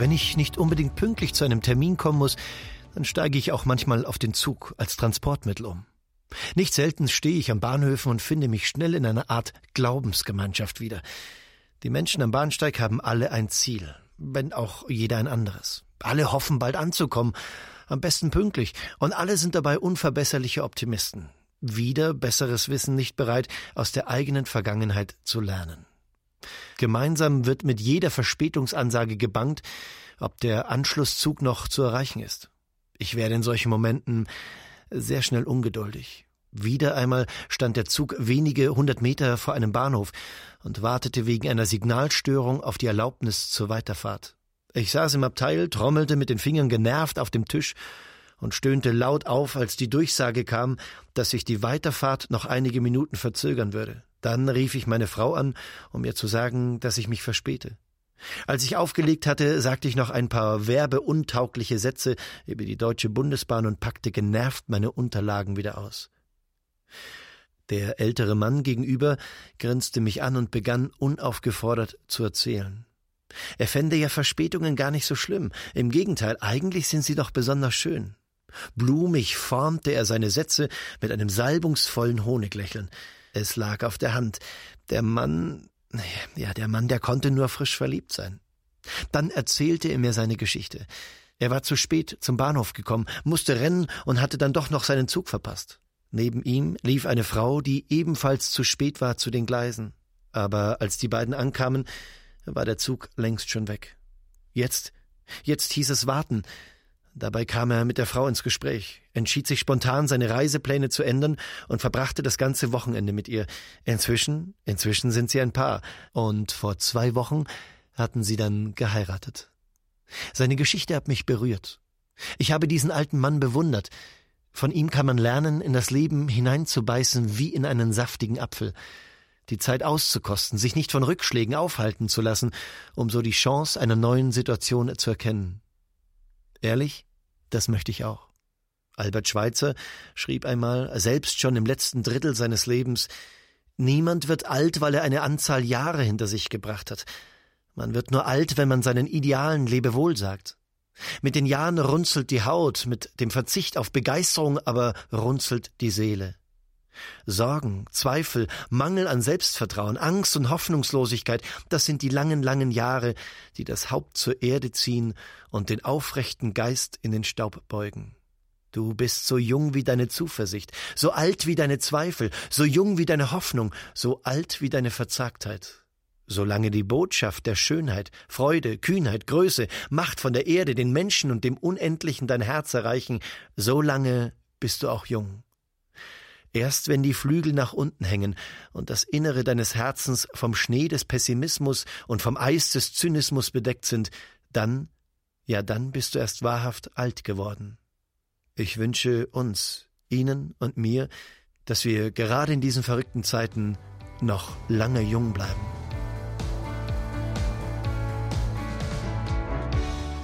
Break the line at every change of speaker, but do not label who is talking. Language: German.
Wenn ich nicht unbedingt pünktlich zu einem Termin kommen muss, dann steige ich auch manchmal auf den Zug als Transportmittel um. Nicht selten stehe ich am Bahnhöfen und finde mich schnell in einer Art Glaubensgemeinschaft wieder. Die Menschen am Bahnsteig haben alle ein Ziel, wenn auch jeder ein anderes. Alle hoffen bald anzukommen, am besten pünktlich, und alle sind dabei unverbesserliche Optimisten. Wieder besseres Wissen nicht bereit, aus der eigenen Vergangenheit zu lernen. Gemeinsam wird mit jeder Verspätungsansage gebangt, ob der Anschlusszug noch zu erreichen ist. Ich werde in solchen Momenten sehr schnell ungeduldig. Wieder einmal stand der Zug wenige hundert Meter vor einem Bahnhof und wartete wegen einer Signalstörung auf die Erlaubnis zur Weiterfahrt. Ich saß im Abteil, trommelte mit den Fingern genervt auf dem Tisch und stöhnte laut auf, als die Durchsage kam, dass sich die Weiterfahrt noch einige Minuten verzögern würde. Dann rief ich meine Frau an, um ihr zu sagen, dass ich mich verspäte. Als ich aufgelegt hatte, sagte ich noch ein paar werbeuntaugliche Sätze über die Deutsche Bundesbahn und packte genervt meine Unterlagen wieder aus. Der ältere Mann gegenüber grinste mich an und begann unaufgefordert zu erzählen. Er fände ja Verspätungen gar nicht so schlimm. Im Gegenteil, eigentlich sind sie doch besonders schön. Blumig formte er seine Sätze mit einem salbungsvollen Honiglächeln. Es lag auf der Hand. Der Mann, ja, der Mann, der konnte nur frisch verliebt sein. Dann erzählte er mir seine Geschichte. Er war zu spät zum Bahnhof gekommen, musste rennen und hatte dann doch noch seinen Zug verpasst. Neben ihm lief eine Frau, die ebenfalls zu spät war zu den Gleisen. Aber als die beiden ankamen, war der Zug längst schon weg. Jetzt, jetzt hieß es warten. Dabei kam er mit der Frau ins Gespräch, entschied sich spontan, seine Reisepläne zu ändern und verbrachte das ganze Wochenende mit ihr. Inzwischen, inzwischen sind sie ein Paar. Und vor zwei Wochen hatten sie dann geheiratet. Seine Geschichte hat mich berührt. Ich habe diesen alten Mann bewundert. Von ihm kann man lernen, in das Leben hineinzubeißen wie in einen saftigen Apfel die Zeit auszukosten, sich nicht von Rückschlägen aufhalten zu lassen, um so die Chance einer neuen Situation zu erkennen. Ehrlich, das möchte ich auch. Albert Schweitzer schrieb einmal, selbst schon im letzten Drittel seines Lebens, Niemand wird alt, weil er eine Anzahl Jahre hinter sich gebracht hat. Man wird nur alt, wenn man seinen Idealen Lebewohl sagt. Mit den Jahren runzelt die Haut, mit dem Verzicht auf Begeisterung aber runzelt die Seele. Sorgen, Zweifel, Mangel an Selbstvertrauen, Angst und Hoffnungslosigkeit, das sind die langen, langen Jahre, die das Haupt zur Erde ziehen und den aufrechten Geist in den Staub beugen. Du bist so jung wie deine Zuversicht, so alt wie deine Zweifel, so jung wie deine Hoffnung, so alt wie deine Verzagtheit. Solange die Botschaft der Schönheit, Freude, Kühnheit, Größe, Macht von der Erde, den Menschen und dem Unendlichen dein Herz erreichen, so lange bist du auch jung. Erst wenn die Flügel nach unten hängen und das Innere deines Herzens vom Schnee des Pessimismus und vom Eis des Zynismus bedeckt sind, dann, ja dann bist du erst wahrhaft alt geworden. Ich wünsche uns, Ihnen und mir, dass wir gerade in diesen verrückten Zeiten noch lange jung bleiben.